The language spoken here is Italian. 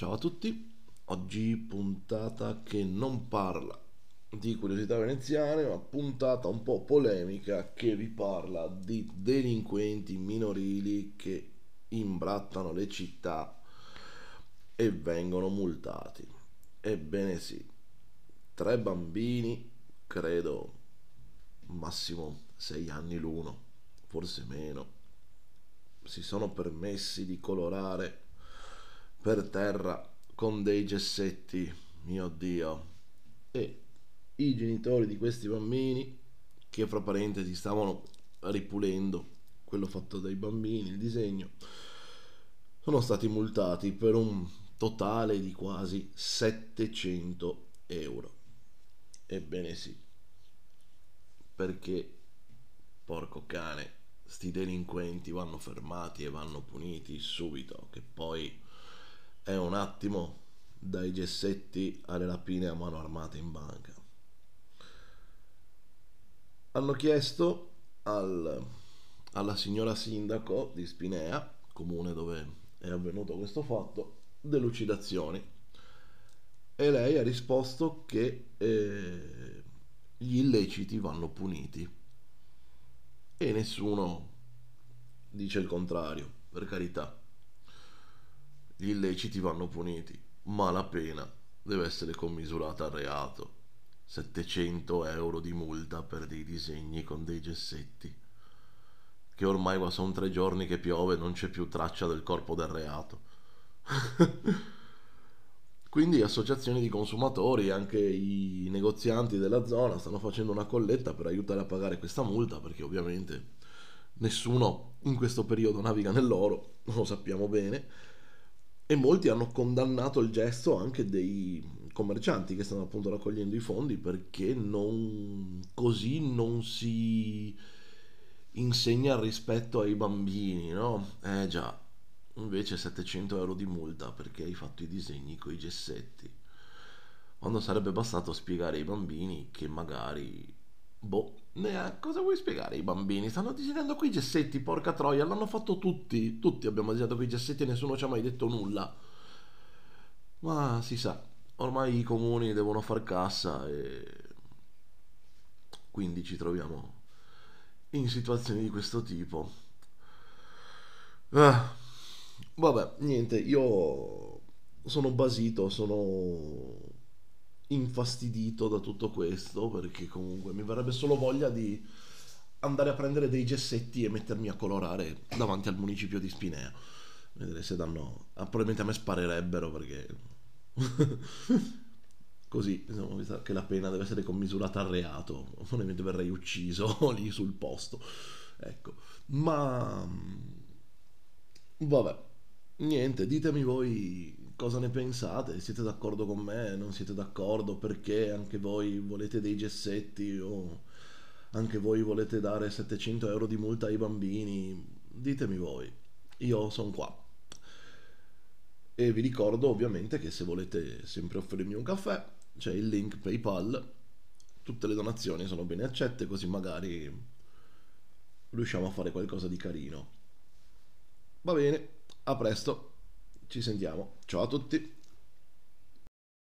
Ciao a tutti, oggi puntata che non parla di curiosità veneziane, ma puntata un po' polemica che vi parla di delinquenti minorili che imbrattano le città e vengono multati. Ebbene sì, tre bambini, credo massimo sei anni l'uno, forse meno, si sono permessi di colorare per terra con dei gessetti, mio Dio. E i genitori di questi bambini, che fra parentesi stavano ripulendo quello fatto dai bambini, il disegno, sono stati multati per un totale di quasi 700 euro. Ebbene sì, perché porco cane, sti delinquenti vanno fermati e vanno puniti subito, che poi è un attimo dai gessetti alle rapine a mano armata in banca. Hanno chiesto al, alla signora sindaco di Spinea, comune dove è avvenuto questo fatto, delucidazioni. E lei ha risposto che eh, gli illeciti vanno puniti. E nessuno dice il contrario, per carità gli illeciti vanno puniti, ma la pena deve essere commisurata al reato. 700 euro di multa per dei disegni con dei gessetti. Che ormai qua sono tre giorni che piove e non c'è più traccia del corpo del reato. Quindi associazioni di consumatori e anche i negozianti della zona stanno facendo una colletta per aiutare a pagare questa multa perché ovviamente nessuno in questo periodo naviga nell'oro, lo sappiamo bene e molti hanno condannato il gesto anche dei commercianti che stanno appunto raccogliendo i fondi perché non, così non si insegna il rispetto ai bambini, no? Eh già, invece 700 euro di multa perché hai fatto i disegni con i gessetti. Quando sarebbe bastato spiegare ai bambini che magari Boh, cosa vuoi spiegare ai bambini? Stanno disegnando quei gessetti, porca troia, l'hanno fatto tutti. Tutti abbiamo disegnato quei gessetti e nessuno ci ha mai detto nulla. Ma si sa, ormai i comuni devono far cassa e quindi ci troviamo in situazioni di questo tipo. Ah, vabbè, niente, io sono basito, sono infastidito da tutto questo perché comunque mi verrebbe solo voglia di andare a prendere dei gessetti e mettermi a colorare davanti al municipio di Spinea. Vedere se danno... Ah, probabilmente a me sparerebbero perché... Così, insomma, che la pena deve essere commisurata al reato, probabilmente verrei ucciso lì sul posto. Ecco, ma... Vabbè, niente, ditemi voi cosa ne pensate? Siete d'accordo con me? Non siete d'accordo? Perché anche voi volete dei gessetti o anche voi volete dare 700 euro di multa ai bambini? Ditemi voi, io sono qua. E vi ricordo ovviamente che se volete sempre offrirmi un caffè, c'è il link PayPal, tutte le donazioni sono bene accette così magari riusciamo a fare qualcosa di carino. Va bene, a presto. Ci sentiamo. Ciao a tutti.